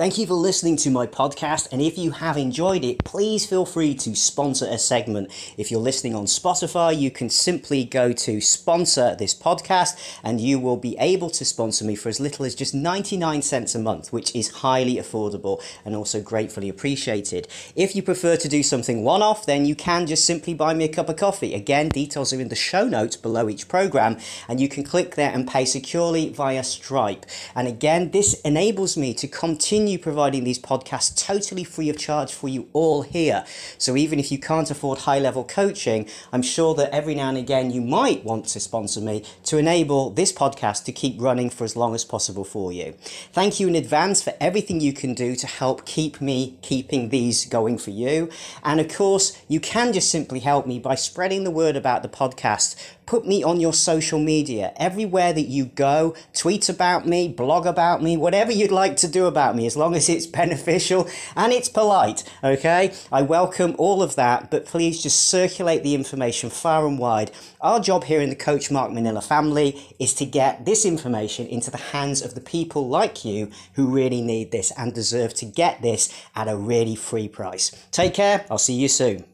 Thank you for listening to my podcast. And if you have enjoyed it, please feel free to sponsor a segment. If you're listening on Spotify, you can simply go to sponsor this podcast and you will be able to sponsor me for as little as just 99 cents a month, which is highly affordable and also gratefully appreciated. If you prefer to do something one off, then you can just simply buy me a cup of coffee. Again, details are in the show notes below each program, and you can click there and pay securely via Stripe. And again, this enables me to continue continue providing these podcasts totally free of charge for you all here. So even if you can't afford high level coaching, I'm sure that every now and again you might want to sponsor me to enable this podcast to keep running for as long as possible for you. Thank you in advance for everything you can do to help keep me keeping these going for you. And of course, you can just simply help me by spreading the word about the podcast Put me on your social media. Everywhere that you go, tweet about me, blog about me, whatever you'd like to do about me, as long as it's beneficial and it's polite, okay? I welcome all of that, but please just circulate the information far and wide. Our job here in the Coach Mark Manila family is to get this information into the hands of the people like you who really need this and deserve to get this at a really free price. Take care. I'll see you soon.